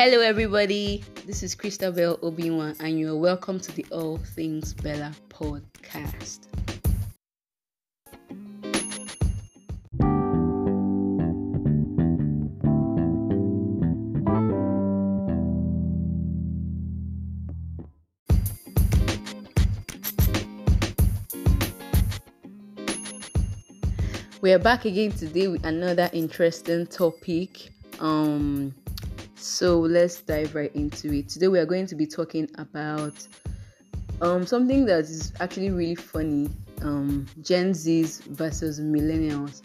Hello, everybody. This is Christabel Obiwa, and you are welcome to the All Things Bella podcast. We are back again today with another interesting topic. Um, so let's dive right into it. Today we are going to be talking about um something that is actually really funny. Um, Gen Zs versus millennials.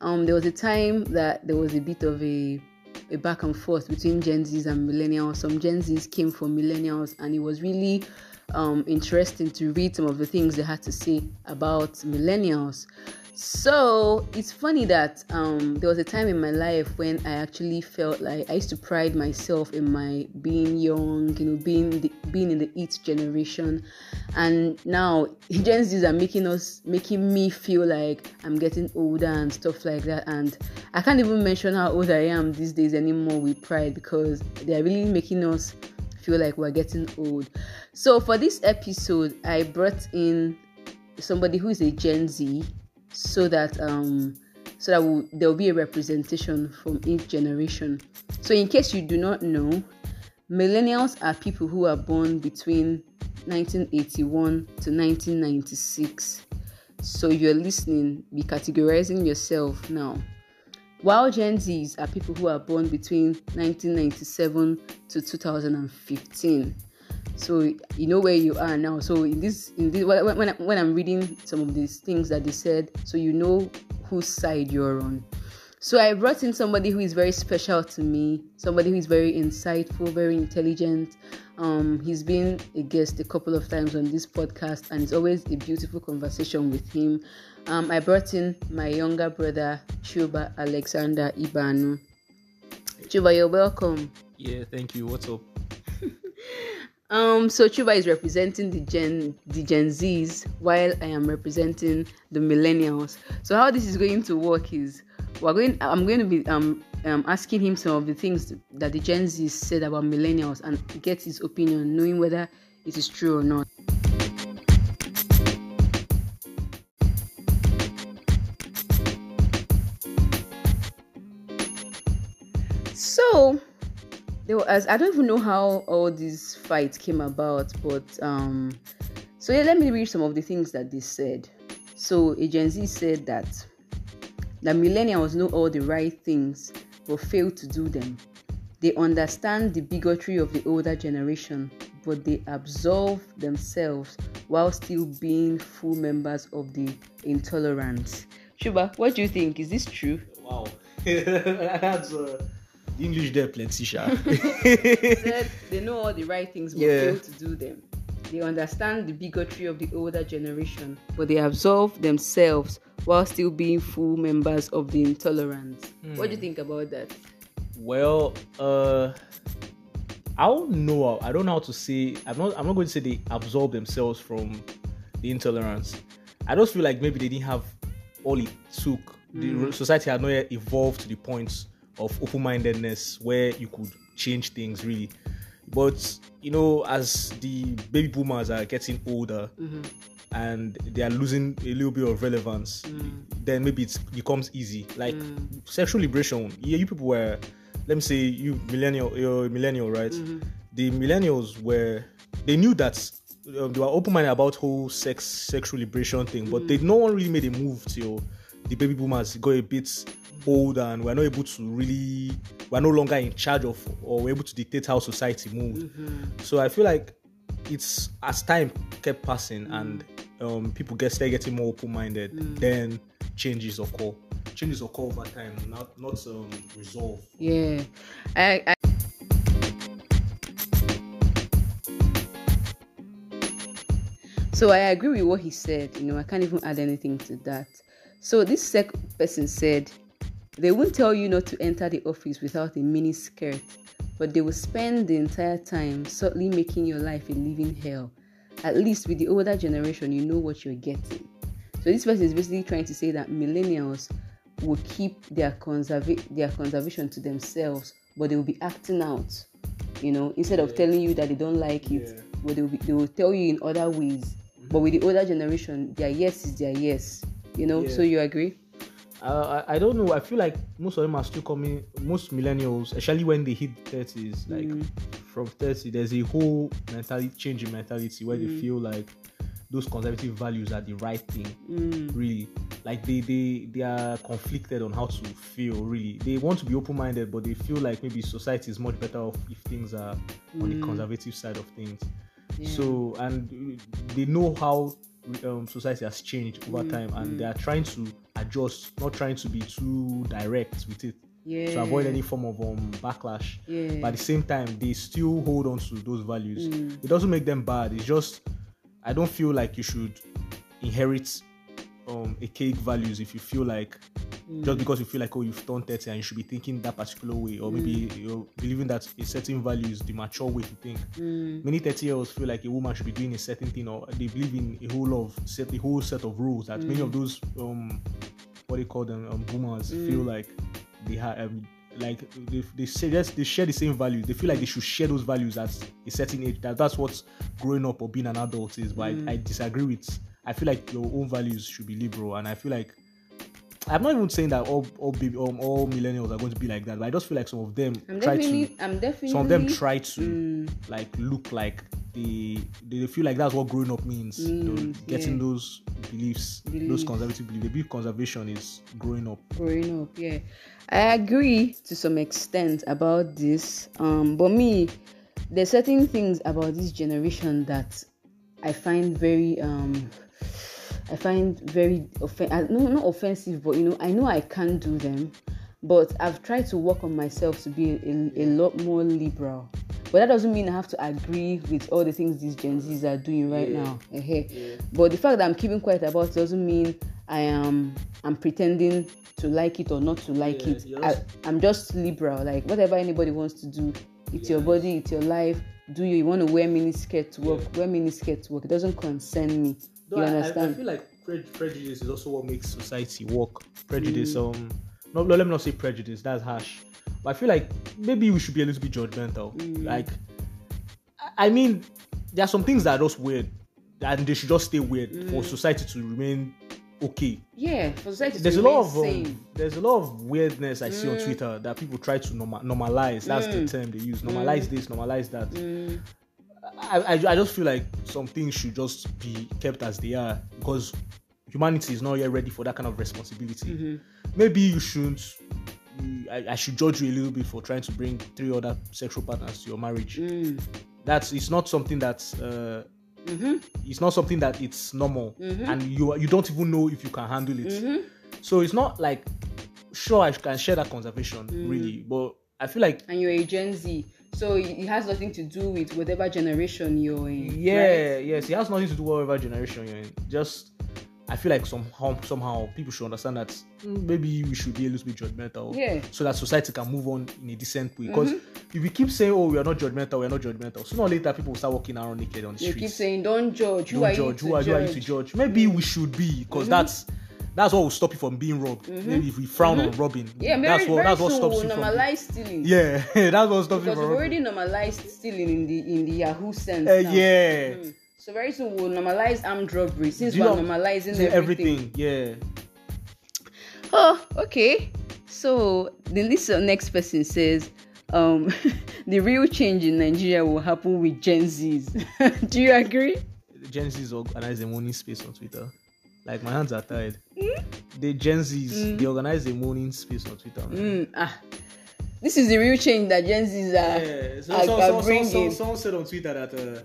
Um, there was a time that there was a bit of a a back and forth between Gen Zs and millennials. Some Gen Zs came from millennials, and it was really um, interesting to read some of the things they had to say about millennials. So it's funny that um, there was a time in my life when I actually felt like I used to pride myself in my being young, you know, being the, being in the it generation, and now Gen Zs are making us making me feel like I'm getting older and stuff like that. And I can't even mention how old I am these days anymore with pride because they are really making us feel like we're getting old. So for this episode, I brought in somebody who is a Gen Z so that um so that we'll, there will be a representation from each generation. So, in case you do not know, millennials are people who are born between 1981 to 1996. So, you're listening, be categorizing yourself now. While Gen Zs are people who are born between 1997 to 2015 so you know where you are now. So in this in this when, when, when i'm reading some of these things that they said so you know whose side you're on. So i brought in somebody who is very special to me somebody who is very insightful very intelligent. Um, he's been a guest a couple of times on this podcast and it's always a beautiful conversation with him. Um, i brought in my younger brother chuba alexander ibanu. Chuba you're welcome. Yeah thank you. What's up Um, so Chuba is representing the Gen the Gen Zs while I am representing the millennials. So how this is going to work is we're going I'm going to be um, um asking him some of the things that the Gen Zs said about millennials and get his opinion, knowing whether it is true or not. Was I don't even know how all these fights came about, but um so yeah, let me read some of the things that they said. So agency said that the millennials know all the right things but fail to do them. They understand the bigotry of the older generation, but they absolve themselves while still being full members of the intolerance. Chuba, what do you think? Is this true? Wow. That's uh, English there plenty, sha. they know all the right things but Yeah. fail to do them. They understand the bigotry of the older generation, but they absolve themselves while still being full members of the intolerance. What do you think about that? well, uh I don't know. I don't know how to say I'm not I'm not going to say they absorb themselves from the intolerance. I just feel like maybe they didn't have all it took. The society had not yet evolved to the point of open-mindedness where you could change things really. But you know, as the baby boomers are getting older mm-hmm. and they are losing a little bit of relevance, mm. then maybe it becomes easy. Like mm. sexual liberation. Yeah, you people were, let me say, you millennial, you're a millennial, right? Mm-hmm. The millennials were, they knew that um, they were open-minded about whole sex sexual liberation thing, but mm. they no one really made a move till the baby boomers got a bit old and we're not able to really we're no longer in charge of or we're able to dictate how society moved. So I feel like it's as time kept passing and um, people get started getting more open-minded, then changes occur. Changes occur over time, not not um, resolve. Yeah, I, I so I agree with what he said. You know, I can't even add anything to that. So this second person said they won't tell you not to enter the office without a mini skirt, but they will spend the entire time subtly making your life a living hell. At least with the older generation, you know what you're getting. So this person is basically trying to say that millennials will keep their conserva- their conservation to themselves, but they will be acting out You know, instead of Yeah. telling you that they don't like it, Yeah. but they will, be, they will tell you in other ways. But with the older generation, their yes is their yes. You know, Yeah. so you agree? Uh, I, I don't know. I feel like most of them are still coming. Most millennials, especially when they hit thirties, like Mm. from thirty, there's a whole mentality change in mentality where Mm. they feel like those conservative values are the right thing. Mm. Really, like they they they are conflicted on how to feel. Really, they want to be open minded, but they feel like maybe society is much better off if things are on the Mm. conservative side of things. Yeah. So and they know how um, society has changed over Mm, time, and mm. they are trying to adjust, not trying to be too direct with it yeah. to avoid any form of um, backlash. Yeah. But at the same time, they still hold on to those values. Mm. It doesn't make them bad. It's just I don't feel like you should inherit um a cake values if you feel like Mm. just because you feel like oh you've turned 30 and you should be thinking that particular way or maybe you're believing that a certain value is the mature way to think. Mm. many 30 year olds feel like a woman should be doing a certain thing or they believe in a whole of set a whole set of rules that many of those um what they call them um boomers feel like they have um, like they, they say yes, they share the same values they feel like they should share those values at a certain age. That that's what growing up or being an adult is but I, I disagree with. I feel like your own values should be liberal and i feel like I'm not even saying that all all baby um, all millennials are going to be like that, but I just feel like some of them I'm try to I'm definitely. some of them try to Mm. like look like they they feel like that's what growing up means. know, getting yeah. those beliefs, Beliefs. those conservative beliefs. They believe conservation is growing up. growing up yeah i agree to some extent about this um but me there's certain things about this generation that i find very um i find very offen- no not offensive but you know i know i can't do them but i've tried to work on myself to be a, a lot more liberal. But that doesn't mean i have to agree with all the things these gen z's are doing right Yeah. now. Ehe. but the fact that i'm keeping quiet about it doesn't mean i am i'm pretending to like it or not to like Yeah, it. you're I, i'm just liberal. Like whatever anybody wants to do it's your body it's your life. Do you, you want to wear mini skirt to work wear mini skirt to work. It doesn't concern me Though you I- understand I, feel like pre- prejudice is also what makes society work. Prejudice, Mm. um, no, no, let me not say prejudice. That's harsh. But I feel like maybe we should be a little bit judgmental. Mm. Like, I- mean, there are some things that are just weird, and they should just stay weird for Mm. society to remain okay. yeah for society There's to a lot of um, there's a lot of weirdness I see on Mm. Twitter that people try to norma- normalize. That's the term they use. Normalize this, normalize that. I, I, I just feel like some things should just be kept as they are because humanity is not yet ready for that kind of responsibility. mm-hmm. Maybe you shouldn't. I, I should judge you a little bit for trying to bring three other sexual partners to your marriage. mm, That's it's not something that's uh, mm-hmm, it's not something that it's normal, Mhm. and you you don't even know if you can handle it. mm-hmm. So it's not like sure I can share that conservation Mm. really, but I feel like and you're a gen z so it has nothing to do with whatever generation you're in yeah right? yes it has nothing to do with whatever generation you're in just i feel like somehow somehow people should understand that mm, maybe we should be a little bit judgmental Yeah. so that society can move on in a decent way because if we keep saying oh we are not judgmental we are not judgmental sooner or later people will start walking around naked on the street. you streets keep saying don't judge who don't are judge you who are, judge? who are you to judge maybe we should be because that's that's what will stop you from being robbed maybe if we frown on robbing yeah very, that's what very that's what stops you from normalize stealing yeah that's what stops you because from we've already normalized stealing in the in the yahoo sense uh, yeah Mm. so very soon we'll normalize armed robbery since we're normalizing everything. everything yeah Oh, okay. So the this next person says, um, the real change in Nigeria will happen with Gen Zs. Do you agree? Gen Z's organize a morning space on Twitter. Like my hands are tired. The Gen Z's they organize a morning space on Twitter. Mm, ah, this is the real change that Gen Zs are, Yeah, so, are, so, are so, so, bringing. so, someone said on Twitter that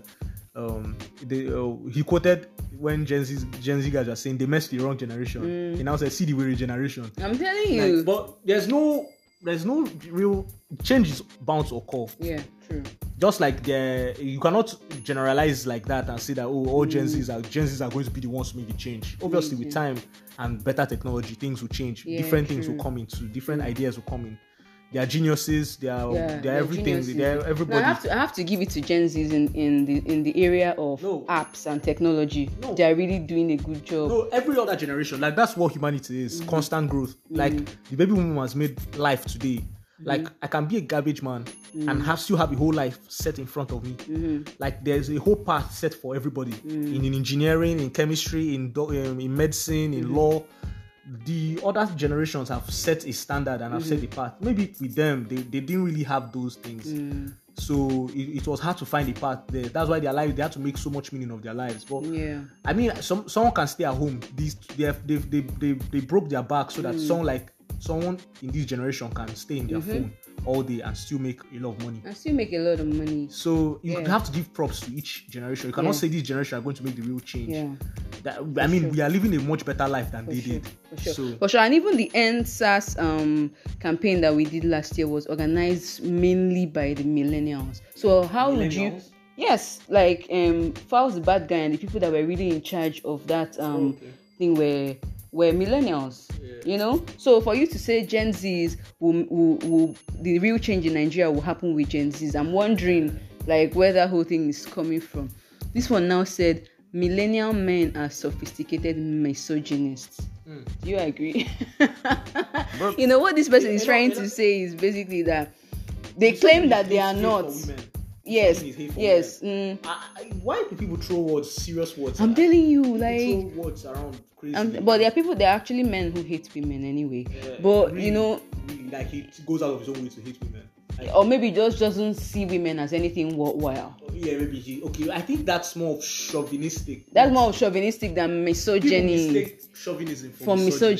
uh, um, they, uh, he quoted when Gen Z Gen Z guys are saying they messed the wrong generation. He now said, "See the way generation." I'm telling you. Like, but there's no there's no real change is bound to occur. yeah, true. Just like the you cannot generalize like that and say that oh all Gen Zs are Gen Zs are going to be the ones to make the change. Obviously, with time and better technology, things will change. Yeah, different things will come into different ideas will come in. They are geniuses. They are Yeah, they are they're everything. geniuses. They are No, everybody. I have to I have to give it to Gen Zs in, in the in the area of No. apps and technology. No. They are really doing a good job. no, every other generation, like that's what humanity is. Mm-hmm. Constant growth. Like the baby boom has made life today. Like I can be a garbage man and mm. have still have a whole life set in front of me. Mm-hmm. Like there's a whole path set for everybody mm. in, in engineering, in chemistry, in do- um, in medicine, in mm-hmm. law. The other generations have set a standard and have set mm-hmm. a path. Maybe with them, they, they didn't really have those things. Mm. So it, it was hard to find a path there. That's why their life they had to make so much meaning of their lives. But Yeah. I mean, some someone can stay at home. These they have, they they they they broke their back so that Mm. someone like someone in this generation can stay in their Mm-hmm. phone all day and still make a lot of money. I still make a lot of money. So you Yeah. have to give props to each generation. You cannot Yeah. say this generation are going to make the real change. Yeah. That, I mean, sure. we are living a much better life than For they sure, did. For sure. So For sure. And even the End SARS um, campaign that we did last year was organized mainly by the millennials. So how would you Yes, like um Falz the bad guy and the people that were really in charge of that um Okay. thing were were millennials. You know? So for you to say Gen Zs will, will, will the real change in Nigeria will happen with Gen Zs, I'm wondering like where that whole thing is coming from. This one now said millennial men are sophisticated misogynists. Hmm. Do you agree? you know what this person is trying to say is basically that they claim that they are not. Yes, Misogyny is hate for yes. Mm. I, I, why do people throw words, serious words? I'm telling you, like, words around crazy. um, but there are people. There are actually men who hate women anyway. Yeah, but really, you know, really, like he goes out of his own way to hate women. Or maybe just doesn't see women as anything worthwhile. yeah, maybe he. Okay, I think that's more of chauvinistic. That's more chauvinistic than misogyny. chauvinism for, For misogyny.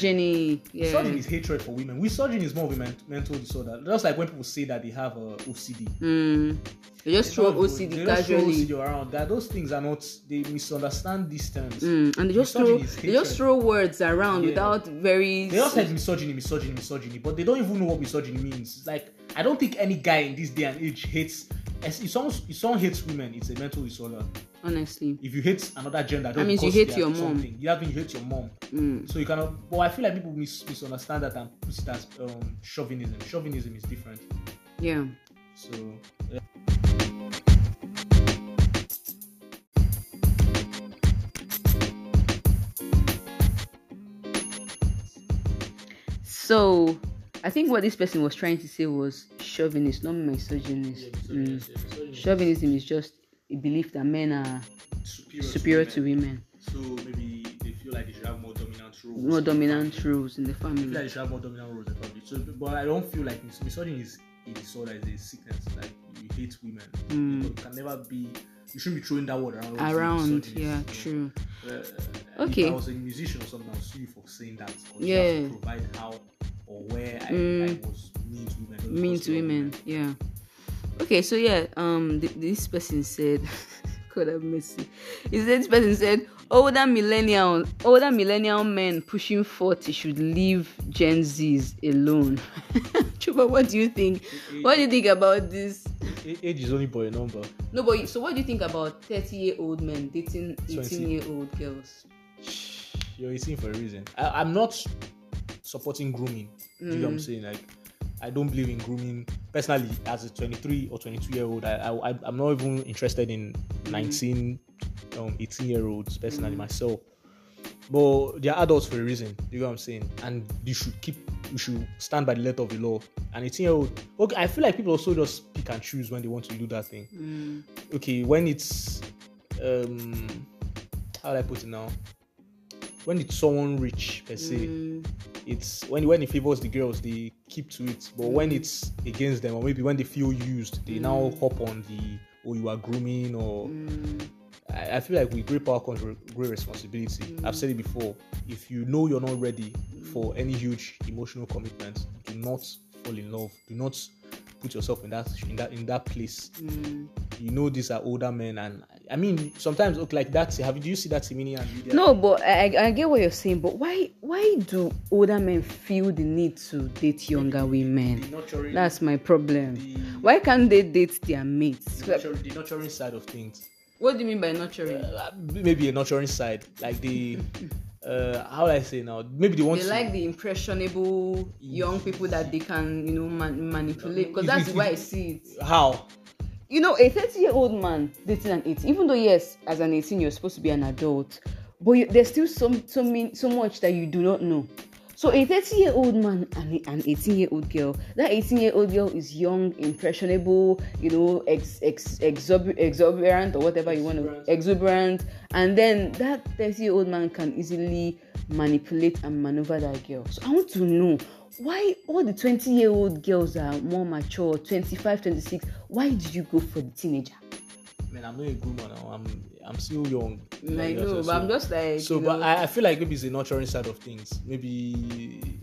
misogyny, yeah. Misogyny is hatred for women. Misogyny is more of a men- mental disorder. Just like when people say that they have uh, OCD. Mm. They just throw OCD they just throw casually. OCD around. That those things are not. They misunderstand these terms. Mm, and they just Misogyny throw they just throw words around Yeah. without very They all said misogyny, misogyny, misogyny, but they don't even know what misogyny means. Like I don't think any guy in this day and age hates. If someone, if someone hates women, it's a mental disorder. honestly. If you hate another gender, just means you hate your mom. something, You have you hate your mom. Mm. So you cannot. But I feel like people mis- misunderstand that and put it as um, chauvinism. Chauvinism is different. Yeah. So yeah. So I think what this person was trying to say was chauvinist, not misogynist. Mm. Chauvinism is just a belief that men are superior, superior to to women. women, So maybe they feel like they should have more dominant roles. more dominant roles in the I feel like family. they should have more dominant roles in the family. So, but I don't feel like mis- misogyny is a disorder, it's a sickness. Like you hate women. Mm. You can never be. You shouldn't be throwing that word around. Around, yeah, know. true. Uh, Okay. If I was a musician or something, I'll sue you for saying that. 'cause you Yeah. have to provide how or where I, Mm. I was mean to women. mean to women yeah okay so yeah um th- this person said god have mercy he said this person said older millennial older millennial men pushing 40 should leave gen z's alone chuba what do you think what do you think about this Age is only by a number. no but so what do you think about 30 year old men dating 18 20. year old girls You're 18 for a reason. I, I'm not supporting grooming. Do you know what I'm Mm. saying? Like, I don't believe in grooming. Personally, as a 23 or 22 year old, I, I I'm not even interested in 19, um, 18 year olds. Personally, myself. But they're adults for a reason. Do you know what I'm saying? And you should keep, you should stand by the letter of the law. And 18 year old, okay, I feel like people also just pick and choose when they want to do that thing mm. okay when it's um how do i put it now when it's someone rich per se Mm. it's when when it favors the girls they keep to it. But when it's against them or maybe when they feel used they now hop on the oh you are grooming or Mm. I, I feel like with great power comes great responsibility. I've said it before if you know you're not ready for any huge emotional commitment do not fall in love. Do not put yourself in that in that in that place. Mm. you know these are older men and I mean sometimes okay like that have you do you see that and Lydia? No, but I, I get what you're saying. But why why do older men feel the need to date younger women? the nurturing That's my problem. the, Why can't they date their mates? the, nurturing, the nurturing side of things What do you mean by nurturing? Uh, maybe a nurturing side like the uh how I say now maybe they want They to like the impressionable young people that they can, you know, man- manipulate. Because that's if- the way I see it. how You know, a 30 year old man dating an 18, even though, yes, as an 18, you're supposed to be an adult, but you, there's still some, so, mean, so much that you do not know. So a 30 year old man and an 18 year old girl. That 18 year old girl is young, impressionable, you know, ex, ex, exuber, exuberant or whatever you want to exuberant. And then that 30 year old man can easily manipulate and maneuver that girl. So I want to know why all the 20 year old girls are more mature, 25, 26. Why did you go for the teenager? Man, I'm not a good man now. I'm I'm still young. I Like, know, so- but I'm just like. So, you but know, I, I feel like maybe it's the nurturing side of things. Maybe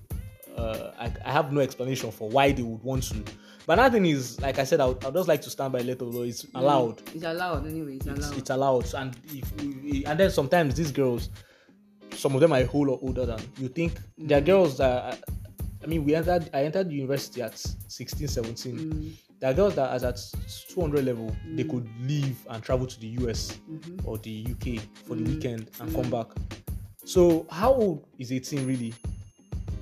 uh, I, I have no explanation for why they would want to. But another thing is, like I said, I would, I would just like to stand by letter of law. It's allowed. It's allowed anyway. It's It's, allowed. it's allowed. And if we, and then sometimes these girls, some of them are a whole lot older than you think. There are girls that. I mean, we entered. I entered university at 16, 17. Mm, There are girls that, as at 200 level, they could leave and travel to the US mm-hmm. or the UK for the Mm. weekend and come back. So, how old is 18 really?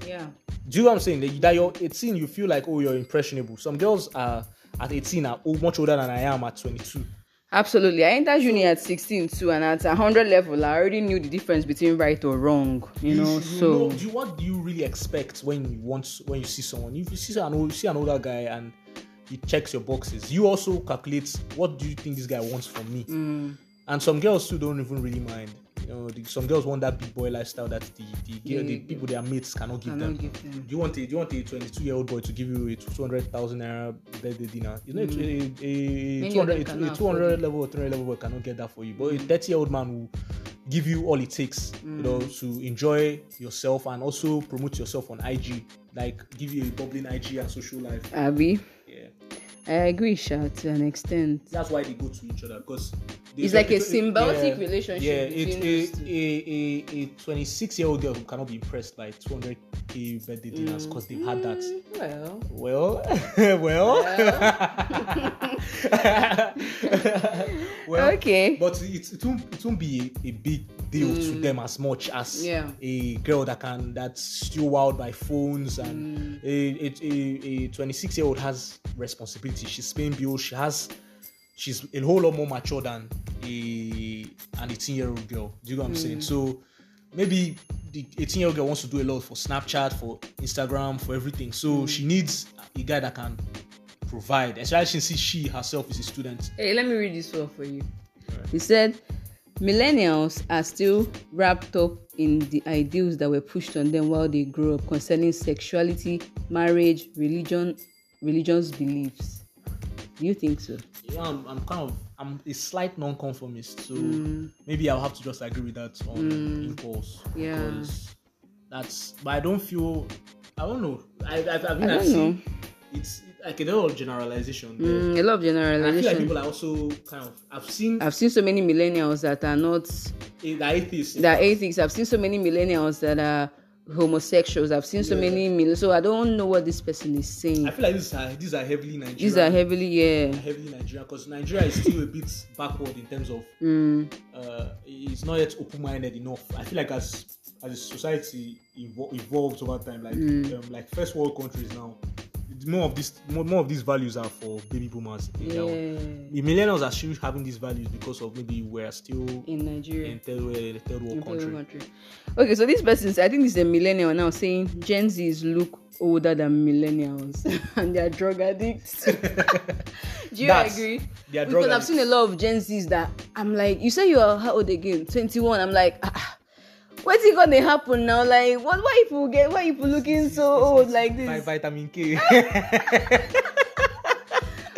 yeah. Do you know what I'm saying? That, that you're 18, you feel like, oh, you're impressionable. Some girls are at 18 are old- much older than I am at 22. Absolutely. I entered uni at 16 too, and at 100 level, I already knew the difference between right or wrong. You know, should so know- do you, what do you really expect when you want when you see someone? If you see an old, see an older guy and he checks your boxes, you also calculate what do you think this guy wants from me. mm, And some girls too don't even really mind. You know, the, some girls want that big boy lifestyle that the the, girl, the people their mates cannot give I them. give them. Do you want a do you want a 22 year old boy to give you a 200,000 naira birthday dinner? You know, a, a, a, 200, a, a 200 level or 300 level boy cannot get that for you. But a 30 year old man will give you all it takes, you know, Mm. to enjoy yourself and also promote yourself on IG, like give you a bubbling IG and social life. Abby, I agree, Sha, to an extent. that's why they go to each other because It's like a symbiotic relationship Yeah, it's between a, a, a, a 26 year old girl who cannot be impressed by 200k birthday dinners because they've had that. Mm, Well, Well, well, well. okay. But it, it won't it won't be a, a big deal to them as much as Mm. Yeah. a girl that can that's still wild by phones Mm. and a, a, a, a 26 year old has responsibility. She's paying bills. She has she's a whole lot more mature than a an 18 year old girl. Do you know what I'm Mm. saying? So maybe the 18 year old girl wants to do a lot for Snapchat, for Instagram, for everything. So Mm. she needs a guy that can provide, especially since she herself is a student. Hey, let me read this one for you. He said, Millennials are still wrapped up in the ideals that were pushed on them while they grew up concerning sexuality, marriage, religion, religion's beliefs. Do you think so? Yeah, I'm, I'm kind of I'm a slight non-conformist, so Mm. maybe I'll have to just agree with that on impulse. Yeah. That's, but I don't feel. I don't know. I, I've, I I've don't seen know. it's like a lot of generalization. Mm, a lot of And I feel like generalization. people are also kind of. I've seen I've seen so many millennials that are not the atheists. are atheists. I've seen so many millennials that are homosexuals. I've seen so many mil- so I don't know what this person is saying. I feel like these are these are heavily Nigerian. These are heavily yeah. heavily Nigerian because Nigeria is still a bit backward in terms of Mm, uh, it's not yet open-minded enough. I feel like as as a society evol- evolves over time, like Mm. um, like first world countries now, more of this more, more of these values are for baby boomers. yeah. The millennials are still having these values because of maybe we're still In Nigeria. in third world, third world in country. country. Okay, so this person, I think this is a millennial now saying Gen Zs look older than millennials and they are drug addicts. Do you That's- agree? they are because drug I've seen a lot of Gen Zs that I'm like, you say you are how old again? 21. I'm like, ah, what's it gonna happen now? Like, what? Why people get? Why people looking so old like this? My vitamin K.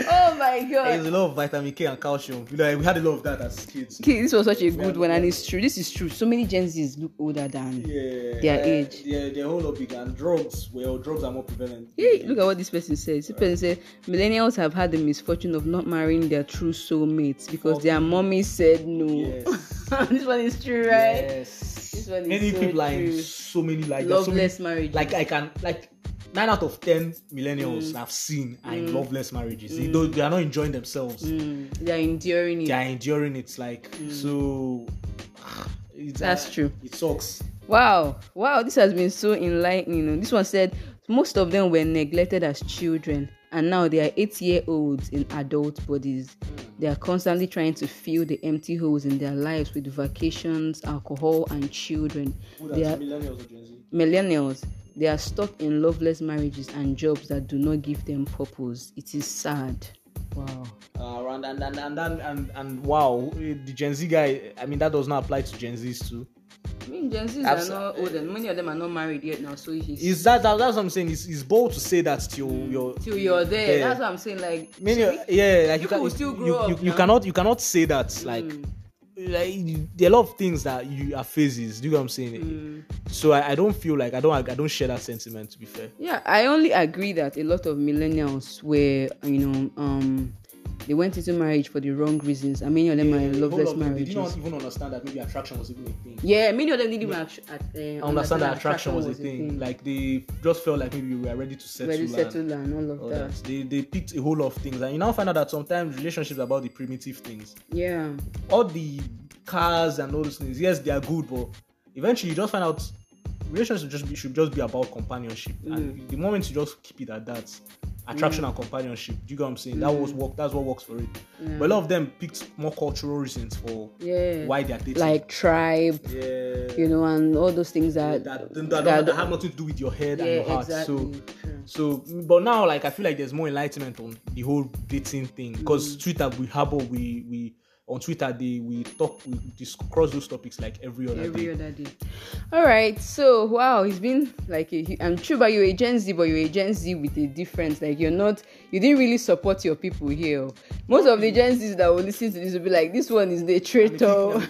Oh my god! There's a lot of vitamin K and calcium. You know, we had a lot of that as kids. Okay, this was such a good one, and it's true. This is true. So many Gen Zs look older than. Yeah, Their uh, age. Yeah, they're a whole lot bigger. And drugs, well, drugs are more prevalent. Hey, look at what this person says. This person said millennials have had the misfortune of not marrying their true soulmates because their mommy said no. Yes. this one is true, right? Yes. This one many so people are in so many like there's so many, Loveless marriage. like I can like nine out of ten millennials Mm. I've seen are in loveless marriages. They don't they are not enjoying themselves. Mm, they are enduring it. They are enduring it like so it's, Mm. That's uh, true. It sucks. Wow, wow, this has been so enlightening. This one said most of them were neglected as children, and now they are eight-year-olds in adult bodies. They are constantly trying to fill the empty holes in their lives with vacations, alcohol, and children. Who They are millennials or Gen Z? millennials. they are stuck in loveless marriages and jobs that do not give them purpose. It is sad. Wow. Uh, and, and, and, and, and, and, and wow, the Gen Z guy, I mean, that does not apply to Gen Zs too. I mean, Gen Zs are not old, and many of them are not married yet now. So he's is that, that that's what I'm saying? It's, it's bold to say that till you're till you're there. That's what I'm saying. Like many, yeah, like you, can, you, still grow you, up you, you cannot you cannot say that like. Mm like there are a lot of things that you are phases. Do you know what I'm saying? Mm. So I, I, don't feel like I don't I don't share that sentiment. To be fair, yeah, I only agree that a lot of millennials were you know um they went into marriage for the wrong reasons. And many of them yeah, are loveless marriages. They did not even understand that maybe attraction was even a thing. Yeah, many of them didn't even uh, understand, understand that attraction, was, was a thing. thing. Like they just felt like maybe we were ready to settle. Ready to settle and all of all that. that. They they picked a whole lot of things, and you now find out that sometimes relationships are about the primitive things. Yeah. All the cars and all those things. Yes, they are good, but eventually you just find out relationships just be, should just be about companionship. Mm. And the moment you just keep it at that, attraction mm. and companionship. Do you get what I'm saying? Mm. That was work. That's what works for it. Yeah. But a lot of them picked more cultural reasons for yeah. why they're dating. Like tribe, yeah. you know, and all those things that yeah, that, that, that, that, have nothing to do with your head and your heart. Exactly. So, so, but now, like, I feel like there's more enlightenment on the whole dating thing because mm. Twitter, we harbor, we we on Twitter they we talk we discuss those topics like every other every day. other day. All right, so wow, it's been like a, I'm true, but you're a Gen Z, but you're a Gen Z with a difference. Like you're not, you didn't really support your people here. Most of the Gen Zs that will listen to this will be like, this one is the traitor.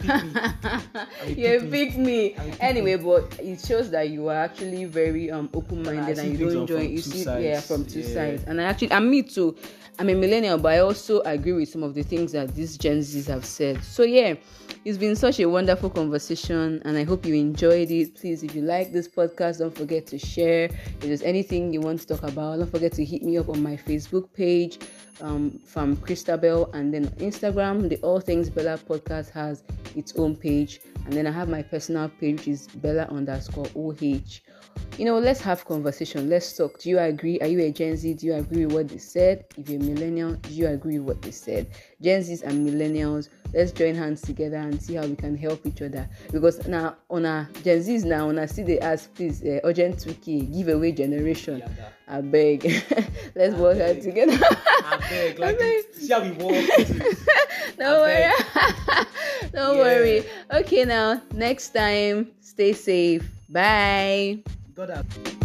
you pick me. Anyway, but it shows that you are actually very um open-minded and you don't enjoy. You see, sides. yeah, from two yeah. sides. And I actually, and me too. I'm a millennial, but I also agree with some of the things that these Gen Zs have said. So, yeah, it's been such a wonderful conversation, and I hope you enjoyed it. Please, if you like this podcast, don't forget to share. If there's anything you want to talk about, don't forget to hit me up on my Facebook page um, from Christabel, and then Instagram. The All Things Bella podcast has its own page, and then I have my personal page, which is Bella underscore OH you know, let's have conversation. Let's talk. Do you agree? Are you a Gen Z? Do you agree with what they said? If you're a millennial, do you agree with what they said? Gen Zs and millennials, let's join hands together and see how we can help each other. Because now on our Gen Zs now, when I see they ask, please, uh, urgent 2K, giveaway generation. Yeah, I beg. let's I work beg. together. I beg. Like, I beg. how we work. Don't worry. Don't yeah. worry. Okay, now, next time, stay safe. Bye. God